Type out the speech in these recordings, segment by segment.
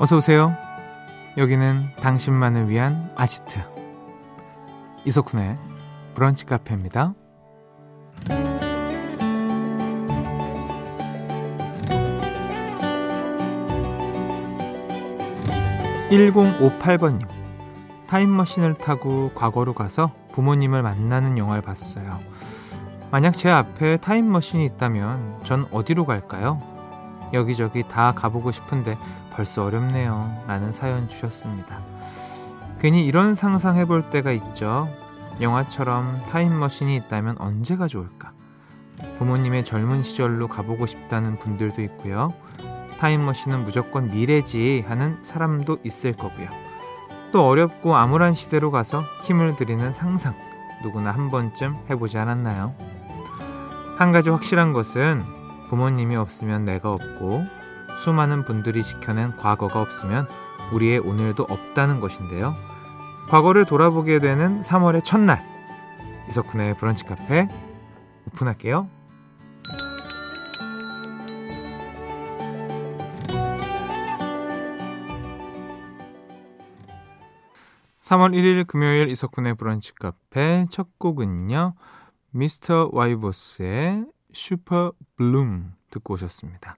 어서 오세요. 여기는 당신만을 위한 아지트 이석훈의 브런치 카페입니다. 1058번님 타임머신을 타고 과거로 가서 부모님을 만나는 영화를 봤어요. 만약 제 앞에 타임머신이 있다면 전 어디로 갈까요? 여기저기 다 가보고 싶은데 벌써 어렵네요. 라는 사연 주셨습니다. 괜히 이런 상상 해 볼 때가 있죠. 영화처럼 타임머신이 있다면 언제가 좋을까? 부모님의 젊은 시절로 가보고 싶다는 분들도 있고요. 타임머신은 무조건 미래지 하는 사람도 있을 거고요. 또 어렵고 암울한 시대로 가서 힘을 들이는 상상 누구나 한 번쯤 해보지 않았나요? 한 가지 확실한 것은 부모님이 없으면 내가 없고 수많은 분들이 지켜낸 과거가 없으면 우리의 오늘도 없다는 것인데요. 과거를 돌아보게 되는 3월의 첫날 이석훈의 브런치 카페 오픈할게요. 3월 1일 금요일 이석훈의 브런치 카페 첫 곡은요. 미스터 와이버스의 슈퍼 블룸 듣고 오셨습니다.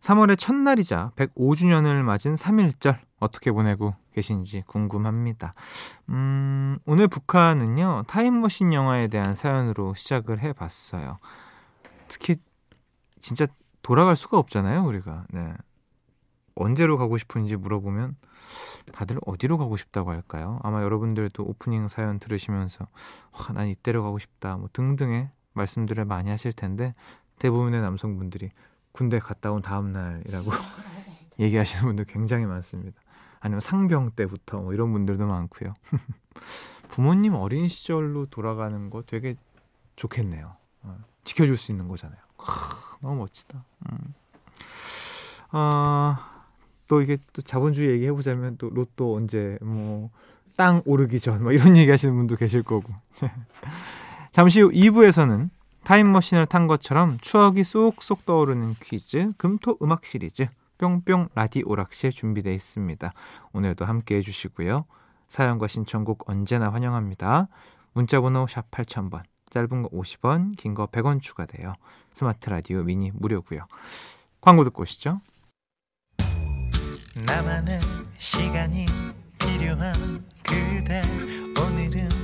3월의 첫날이자 105주년을 맞은 3일절 어떻게 보내고 계신지 궁금합니다. 음, 오늘 북한은요, 타임머신 영화에 대한 사연으로 시작을 해봤어요. 특히, 진짜 돌아갈 수가 없잖아요, 우리가. 네. 언제로 가고 싶은지 물어보면 다들 어디로 가고 싶다고 할까요? 아마 여러분들도 오프닝 사연 들으시면서 와, 난 이때로 가고 싶다 뭐 등등의 말씀들을 많이 하실 텐데 대부분의 남성분들이 군대 갔다 온 다음 날이라고 얘기하시는 분들 굉장히 많습니다. 아니면 상병 때부터 뭐 이런 분들도 많고요. 부모님 어린 시절로 돌아가는 거 되게 좋겠네요. 어, 지켜줄 수 있는 거잖아요. 크, 너무 멋지다. 음. 어, 또 이게 또 자본주의 얘기 해보자면 또 로또 언제 뭐 땅 오르기 전 뭐 이런 얘기 하시는 분도 계실 거고. 잠시 후 2부에서는 타임머신을 탄 것처럼 추억이 쏙쏙 떠오르는 퀴즈 금토 음악 시리즈 뿅뿅 라디오락실 준비되어 있습니다. 오늘도 함께 해주시고요. 사연과 신청곡 언제나 환영합니다. 문자번호 샵 8000번 짧은 거 50원 긴 거 100원 추가돼요. 스마트 라디오 미니 무료고요. 광고 듣고 오시죠. 나만의 시간이 필요한 그대 오늘은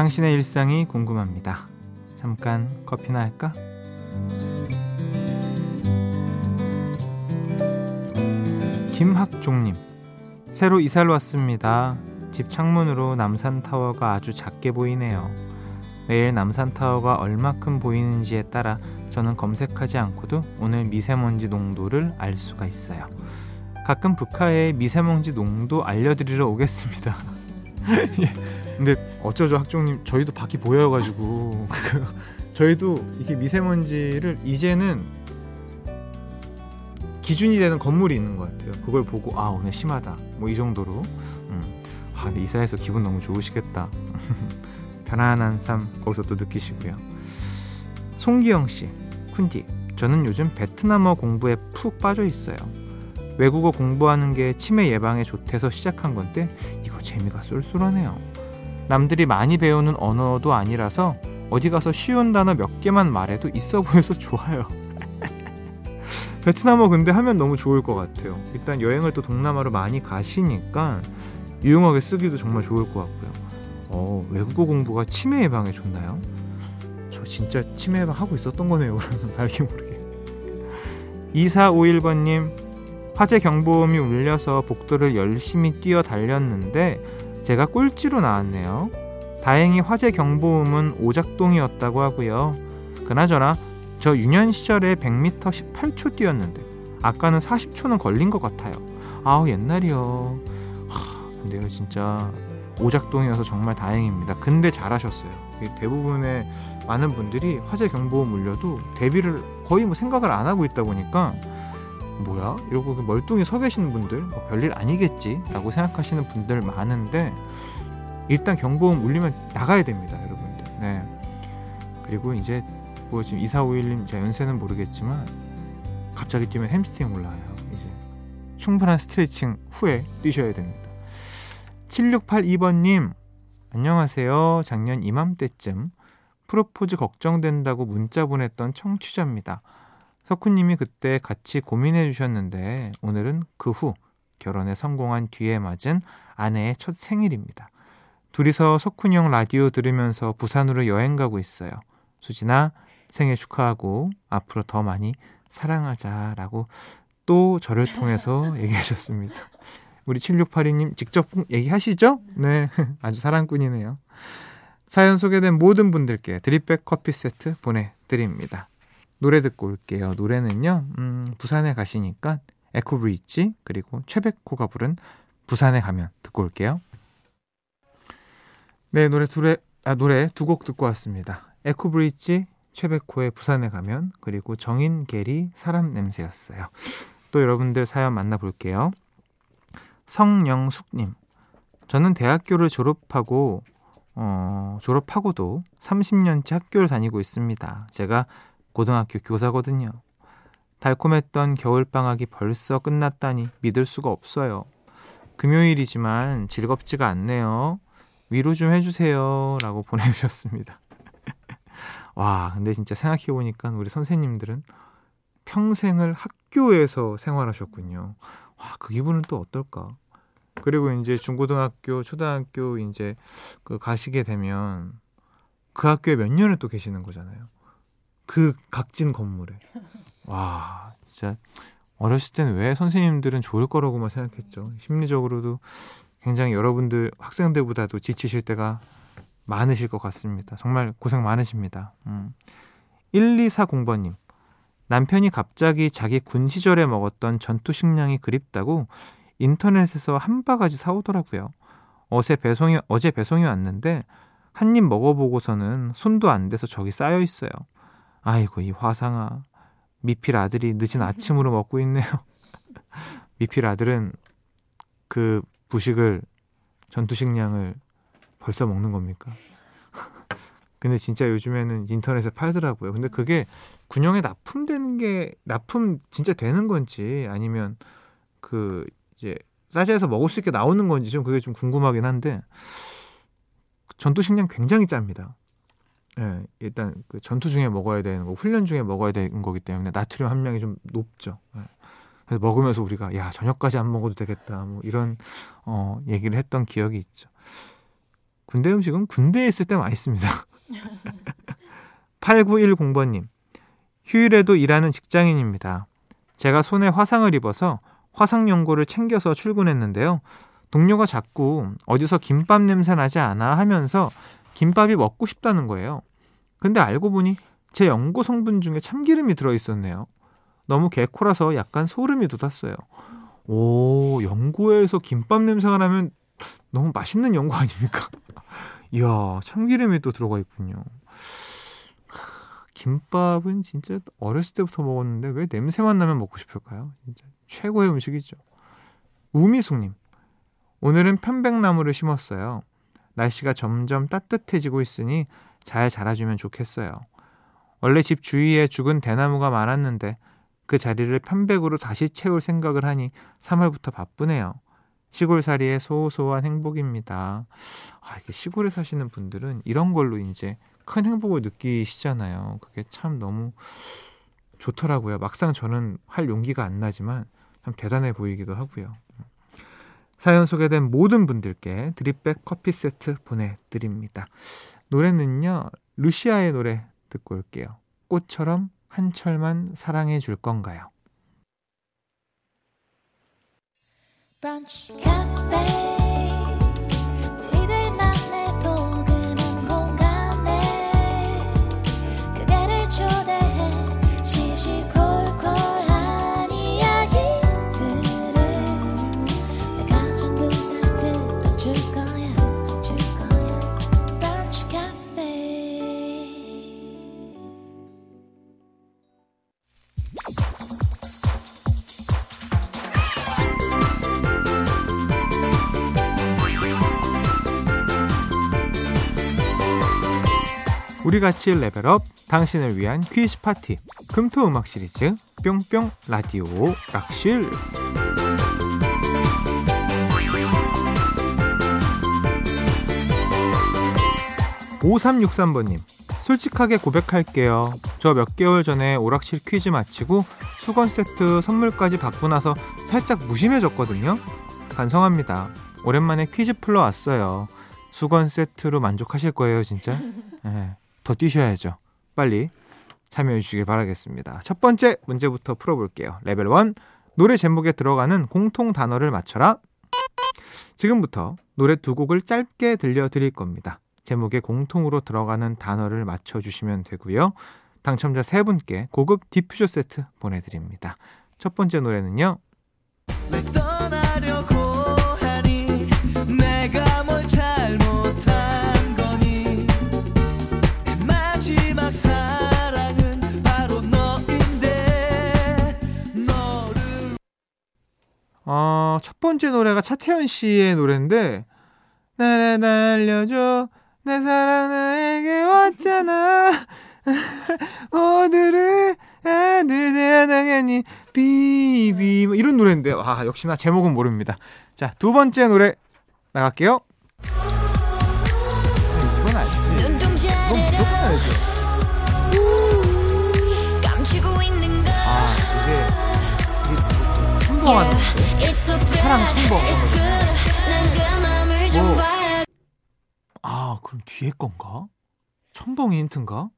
당신의 일상이 궁금합니다. 잠깐 커피나 할까? 김학종님, 새로 이사를 왔습니다. 집 창문으로 남산타워가 아주 작게 보이네요. 매일 남산타워가 얼마큼 보이는지에 따라 저는 검색하지 않고도 오늘 미세먼지 농도를 알 수가 있어요. 가끔 북한의 미세먼지 농도 알려드리러 오겠습니다. 예. 근데 어쩌죠 학종님 저희도 밖이 보여가지고 저희도 이게 미세먼지를 이제는 기준이 되는 건물이 있는 것 같아요. 그걸 보고 아 오늘 심하다 뭐 이 정도로 음. 아 근데 이사해서 기분 너무 좋으시겠다. 편안한 삶 거기서 또 느끼시고요. 송기영 씨, 쿤디, 저는 요즘 베트남어 공부에 푹 빠져 있어요. 외국어 공부하는 게 치매 예방에 좋대서 시작한 건데 재미가 쏠쏠하네요. 남들이 많이 배우는 언어도 아니라서 어디 가서 쉬운 단어 몇 개만 말해도 있어 보여서 좋아요. 베트남어 근데 하면 너무 좋을 것 같아요. 일단 여행을 또 동남아로 많이 가시니까 유용하게 쓰기도 정말 좋을 것 같고요. 어, 외국어 공부가 치매 예방에 좋나요? 저 진짜 치매 예방 하고 있었던 거네요. 알게 모르게. 2451번님 화재 경보음이 울려서 복도를 열심히 뛰어 달렸는데 제가 꼴찌로 나왔네요. 다행히 화재 경보음은 오작동이었다고 하고요. 그나저나 저 유년 시절에 100m 18초 뛰었는데 아까는 40초는 걸린 것 같아요. 아우 옛날이요. 하, 근데요 진짜 오작동이어서 정말 다행입니다. 근데 잘하셨어요. 대부분의 많은 분들이 화재 경보음 울려도 대비를 거의 뭐 생각을 안 하고 있다 보니까 뭐야 이러고 그 멀뚱히 서 계시는 분들 뭐 별일 아니겠지라고 생각하시는 분들 많은데 일단 경보음 울리면 나가야 됩니다, 여러분들. 네. 그리고 이제 뭐 지금 2451님 제 연세는 모르겠지만 갑자기 뛰면 햄스트링 올라와요. 이제 충분한 스트레칭 후에 뛰셔야 됩니다. 7682번님 안녕하세요. 작년 이맘때쯤 프로포즈 걱정된다고 문자 보냈던 청취자입니다. 석훈님이 그때 같이 고민해 주셨는데 오늘은 그 후 결혼에 성공한 뒤에 맞은 아내의 첫 생일입니다. 둘이서 석훈이 형 라디오 들으면서 부산으로 여행 가고 있어요. 수진아 생일 축하하고 앞으로 더 많이 사랑하자라고 또 저를 통해서 얘기하셨습니다. 우리 7682님 직접 얘기하시죠? 네. 아주 사랑꾼이네요. 사연 소개된 모든 분들께 드립백 커피 세트 보내드립니다. 노래 듣고 올게요. 노래는요, 음, 부산에 가시니까 에코브리지 그리고 최백호가 부른 부산에 가면 듣고 올게요. 네, 노래 둘에 아 노래 두 곡 듣고 왔습니다. 에코브리지 최백호의 부산에 가면 그리고 정인 게리 사람 냄새였어요. 또 여러분들 사연 만나볼게요. 성영숙님, 저는 대학교를 졸업하고 어, 졸업하고도 30년째 학교를 다니고 있습니다. 제가 고등학교 교사거든요. 달콤했던 겨울방학이 벌써 끝났다니 믿을 수가 없어요. 금요일이지만 즐겁지가 않네요. 위로 좀 해주세요. 라고 보내주셨습니다. 와, 근데 진짜 생각해보니까 우리 선생님들은 평생을 학교에서 생활하셨군요. 와, 그 기분은 또 어떨까? 그리고 이제 중고등학교, 초등학교 이제 그 가시게 되면 그 학교에 몇 년을 또 계시는 거잖아요. 그 각진 건물에. 와, 진짜 어렸을 때는 왜 선생님들은 좋을 거라고만 생각했죠. 심리적으로도 굉장히 여러분들 학생들보다도 지치실 때가 많으실 것 같습니다. 정말 고생 많으십니다. 음. 1240번님. 남편이 갑자기 자기 군 시절에 먹었던 전투 식량이 그립다고 인터넷에서 한 바가지 사오더라고요. 어제 배송이, 어제 배송이 왔는데 한 입 먹어보고서는 손도 안 대서 저기 쌓여 있어요. 아이고 이 화상아 미필 아들이 늦은 아침으로 먹고 있네요. 미필 아들은 그 부식을 전투식량을 벌써 먹는 겁니까? 근데 진짜 요즘에는 인터넷에 팔더라고요. 근데 그게 군용에 납품되는 게 납품 진짜 되는 건지 아니면 그 이제 싸지에서 먹을 수 있게 나오는 건지 좀 그게 좀 궁금하긴 한데 전투식량 굉장히 짭니다. 예, 일단 그 전투 중에 먹어야 되는 거, 훈련 중에 먹어야 되는 거기 때문에 나트륨 함량이 좀 높죠. 예. 그래서 먹으면서 우리가 야 저녁까지 안 먹어도 되겠다, 뭐 이런 어 얘기를 했던 기억이 있죠. 군대 음식은 군대에 있을 때 맛있습니다. 8910번님 휴일에도 일하는 직장인입니다. 제가 손에 화상을 입어서 화상 연고를 챙겨서 출근했는데요. 동료가 자꾸 어디서 김밥 냄새 나지 않아 하면서 김밥이 먹고 싶다는 거예요. 근데 알고 보니 제 연고 성분 중에 참기름이 들어 있었네요. 너무 개코라서 약간 소름이 돋았어요. 오, 연고에서 김밥 냄새가 나면 너무 맛있는 연고 아닙니까? 이야, 참기름이 또 들어가 있군요. 김밥은 진짜 어렸을 때부터 먹었는데 왜 냄새만 나면 먹고 싶을까요? 진짜 최고의 음식이죠. 우미숙님, 오늘은 편백나무를 심었어요. 날씨가 점점 따뜻해지고 있으니 잘 자라주면 좋겠어요. 원래 집 주위에 죽은 대나무가 많았는데 그 자리를 편백으로 다시 채울 생각을 하니 3월부터 바쁘네요. 시골살이의 소소한 행복입니다. 아, 이게 시골에 사시는 분들은 이런 걸로 이제 큰 행복을 느끼시잖아요. 그게 참 너무 좋더라고요. 막상 저는 할 용기가 안 나지만 참 대단해 보이기도 하고요. 사연 소개된 모든 분들께 드립백 커피 세트 보내드립니다. 노래는요, 루시아의 노래 듣고 올게요. 꽃처럼 한철만 사랑해 줄 건가요? 브런치, 우리 같이 레벨업 당신을 위한 퀴즈 파티 금토 음악 시리즈 뿅뿅 라디오락실 5363번님 솔직하게 고백할게요. 저 몇 개월 전에 오락실 퀴즈 마치고 수건 세트 선물까지 받고 나서 살짝 무심해졌거든요. 반성합니다. 오랜만에 퀴즈 풀러 왔어요. 수건 세트로 만족하실 거예요, 진짜. 네, 더 뛰셔야죠. 빨리 참여해 주시길 바라겠습니다. 첫 번째 문제부터 풀어볼게요. 레벨 1 노래 제목에 들어가는 공통 단어를 맞춰라. 지금부터 노래 두 곡을 짧게 들려드릴 겁니다. 제목에 공통으로 들어가는 단어를 맞춰주시면 되고요. 당첨자 세 분께 고급 디퓨저 세트 보내드립니다. 첫 번째 노래는요. 어, 첫 번째 노래가 차태현 씨의 노래인데 나를 날려줘. 내 사랑 나에게 왔잖아. 오늘을 아드야 당연히 비비 뭐 이런 노래인데 와 역시나 제목은 모릅니다. 자 두 번째 노래 나갈게요. 이건 알지. 이건 무조건 알죠. 아 이게 이게 첨벙하는 사랑 첨벙 뭐 아, 그럼 뒤에 건가? 첨벙이 힌트인가?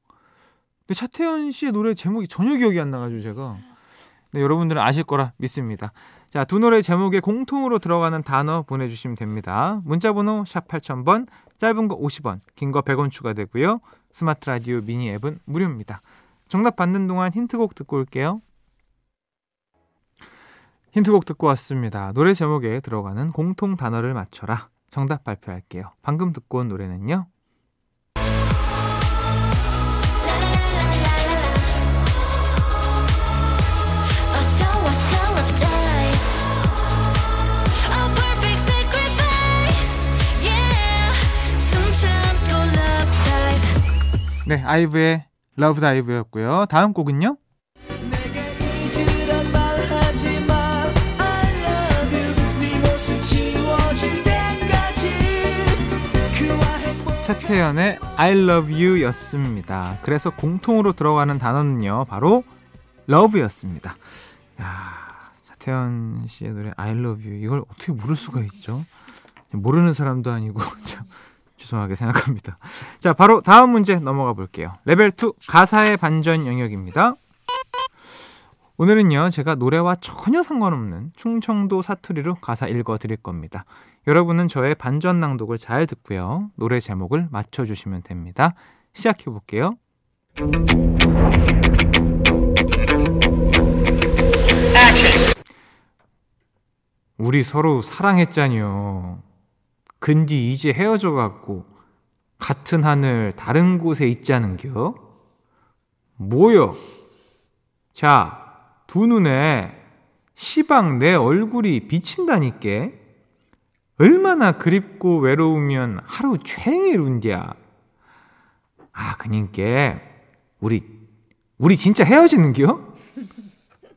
근데 차태현 씨의 노래 제목이 전혀 기억이 안 나가지고 제가. 네, 여러분들은 아실 거라 믿습니다. 자, 두 노래 제목에 공통으로 들어가는 단어 보내주시면 됩니다. 문자번호 샵 8000번, 짧은 거 50원, 긴 거 100원 추가되고요. 스마트 라디오 미니 앱은 무료입니다. 정답 받는 동안 힌트곡 듣고 올게요. 힌트곡 듣고 왔습니다. 노래 제목에 들어가는 공통 단어를 맞춰라. 정답 발표할게요. 방금 듣고 온 노래는요. 네, 아이브의 Love Dive였고요. 다음 곡은요? 차태현의 I love you 였습니다. 그래서 공통으로 들어가는 단어는요, 바로 love였습니다. 야, 차태현 씨의 노래 I love you. 이걸 어떻게 모를 수가 있죠? 모르는 사람도 아니고, 참, 죄송하게 생각합니다. 자, 바로 다음 문제 넘어가 볼게요. 레벨 2 가사의 반전 영역입니다. 오늘은요, 제가 노래와 전혀 상관없는 충청도 사투리로 가사 읽어 드릴 겁니다. 여러분은 저의 반전 낭독을 잘 듣고요. 노래 제목을 맞춰 주시면 됩니다. 시작해 볼게요. 우리 서로 사랑했잖요. 근디 이제 헤어져 갖고 같은 하늘 다른 곳에 있자는겨? 뭐여? 자, 두 눈에 시방 내 얼굴이 비친다니께? 얼마나 그립고 외로우면 하루 종일 운디야. 아, 그님께 우리 우리 진짜 헤어지는겨?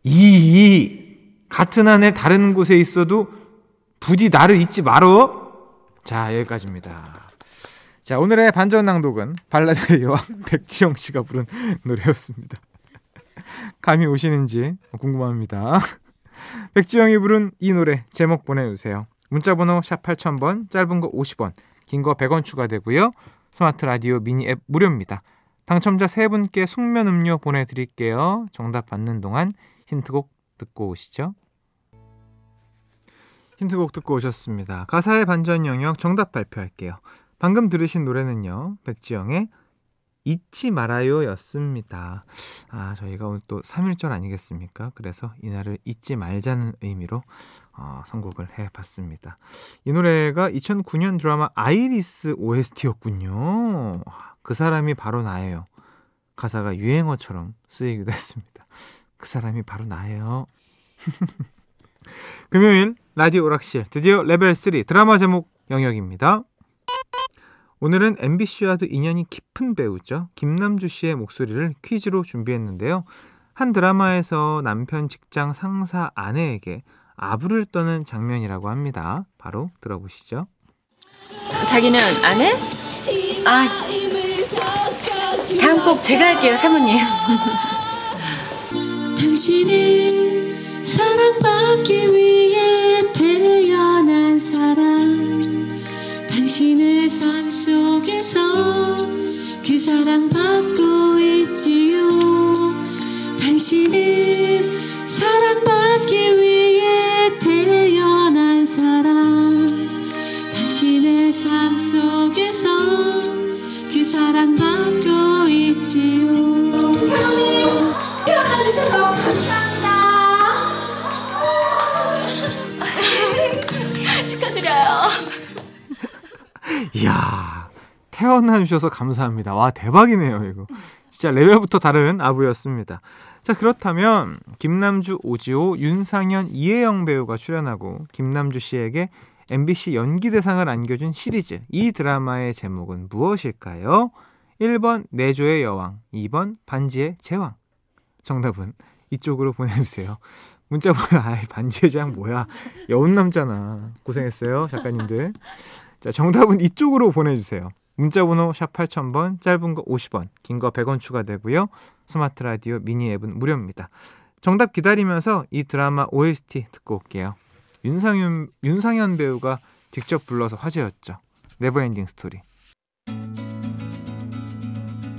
이, 같은 하늘 다른 곳에 있어도 부디 나를 잊지 말어. 자, 여기까지입니다. 자, 오늘의 반전 낭독은 발라드의 와 백지영 씨가 부른 노래였습니다. 감이 오시는지 궁금합니다. 백지영이 부른 이 노래 제목 보내주세요. 문자번호 샵 8000번, 짧은 거 50원, 긴 거 100원 추가되고요. 스마트 라디오 미니 앱 무료입니다. 당첨자 3분께 숙면 음료 보내드릴게요. 정답 받는 동안 힌트곡 듣고 오시죠. 힌트곡 듣고 오셨습니다. 가사의 반전 영역 정답 발표할게요. 방금 들으신 노래는요. 백지영의 잊지 말아요 였습니다. 아, 저희가 오늘 또 3일절 아니겠습니까? 그래서 이날을 잊지 말자는 의미로 어, 선곡을 해봤습니다. 이 노래가 2009년 드라마 아이리스 OST였군요. 그 사람이 바로 나예요. 가사가 유행어처럼 쓰이기도 했습니다. 그 사람이 바로 나예요. 금요일 라디오 오락실 드디어 레벨 3 드라마 제목 영역입니다. 오늘은 MBC와도 인연이 깊은 배우죠. 김남주 씨의 목소리를 퀴즈로 준비했는데요. 한 드라마에서 남편 직장 상사 아내에게 아부를 떠는 장면이라고 합니다. 바로 들어보시죠. 자기는 안 해? 아, 다음 곡 제가 할게요, 사모님. 당신은 사랑받기 위해 당신의 삶 속에서 그 사랑 받고 있지요. 당신은 사랑받기 태어나 주셔서 감사합니다. 와, 대박이네요, 이거. 진짜 레벨부터 다른 아부였습니다. 자, 그렇다면 김남주, 오지호, 윤상현, 이혜영 배우가 출연하고 김남주 씨에게 MBC 연기대상을 안겨준 시리즈 이 드라마의 제목은 무엇일까요? 1번 내조의 여왕, 2번 반지의 제왕. 정답은 이쪽으로 보내주세요. 문자번호 아이 반지의 제왕 뭐야? 여운 남잖아. 고생했어요 작가님들. 자 정답은 이쪽으로 보내주세요. 문자번호 샵 8000번 짧은 거 50원 긴 거 100원 추가되고요. 스마트 라디오 미니 앱은 무료입니다. 정답 기다리면서 이 드라마 OST 듣고 올게요. 윤상현, 윤상현 배우가 직접 불러서 화제였죠. Never Ending Story.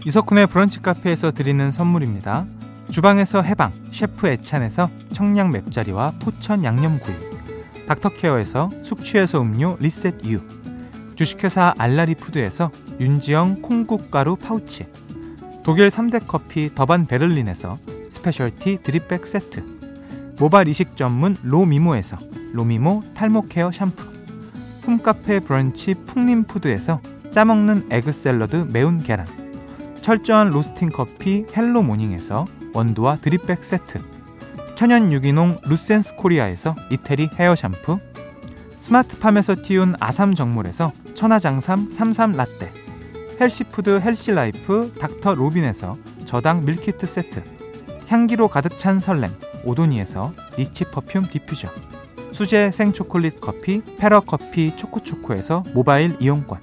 이석훈의 브런치 카페에서 드리는 선물입니다. 주방에서 해방 셰프 애찬에서 청량 맵자리와 포천 양념구이 닥터케어에서 숙취해소 음료 리셋 유 주식회사 알라리 푸드에서 윤지영 콩국가루 파우치 독일 3대 커피 더반 베를린에서 specialty drip bag 세트 모발 이식 전문 로미모에서 로미모 탈모 care 샴푸 홈카페 브런치 풍림푸드에서 짜먹는 egg 샐러드 매운 계란 철저한 로스팅 커피 헬로 모닝에서 원두와 drip bag 세트 천연 유기농 루센스 코리아에서 이태리 헤어 샴푸 스마트팜에서 띄운 아삼 정물에서 천하장삼 삼삼 라떼 헬시푸드 헬시라이프 닥터 로빈에서 저당 밀키트 세트 향기로 가득 찬 설렘 오도니에서 리치 퍼퓸 디퓨저 수제 생초콜릿 커피 페러 커피 초코초코에서 모바일 이용권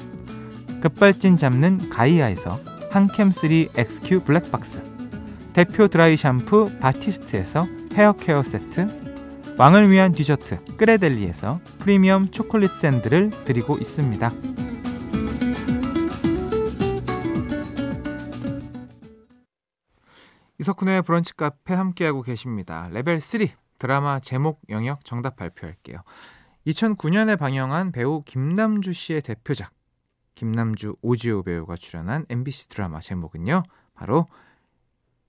급발진 잡는 가이아에서 한캠3 XQ 블랙박스 대표 드라이 샴푸 바티스트에서 헤어케어 세트 왕을 위한 디저트 끄레델리에서 프리미엄 초콜릿 샌드를 드리고 있습니다. 이석훈의 브런치 카페 함께하고 계십니다. 레벨 3 드라마 제목 영역 정답 발표할게요. 2009년에 방영한 배우 김남주 씨의 대표작 김남주 오지호 배우가 출연한 MBC 드라마 제목은요. 바로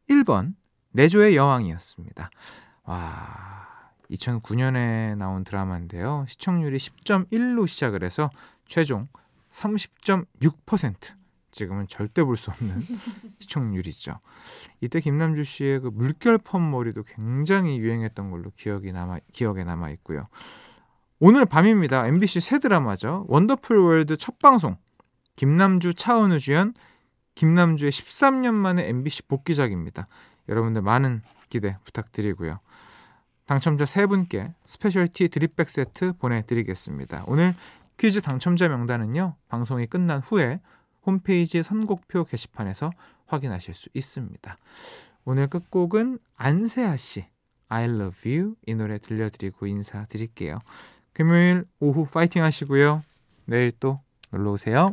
1번 내조의 여왕이었습니다. 와, 2009년에 나온 드라마인데요. 시청률이 10.1로 시작을 해서 최종 30.6% 지금은 절대 볼 수 없는 시청률이죠. 이때 김남주 씨의 그 물결 펌 머리도 굉장히 유행했던 걸로 기억이 남아 기억에 남아 있고요. 오늘 밤입니다. MBC 새 드라마죠. Wonderful World 첫 방송. 김남주 차은우 주연 김남주의 13년 만에 MBC 복귀작입니다. 여러분들 많은 기대 부탁드리고요. 당첨자 3분께 specialty drip bag 세트 보내드리겠습니다. 오늘 퀴즈 당첨자 명단은요. 방송이 끝난 후에 홈페이지 선곡표 게시판에서 확인하실 수 있습니다. 오늘 끝곡은 안세아 씨 I love you 이 노래 들려드리고 인사드릴게요. 금요일 오후 파이팅 하시고요. 내일 또 놀러 오세요.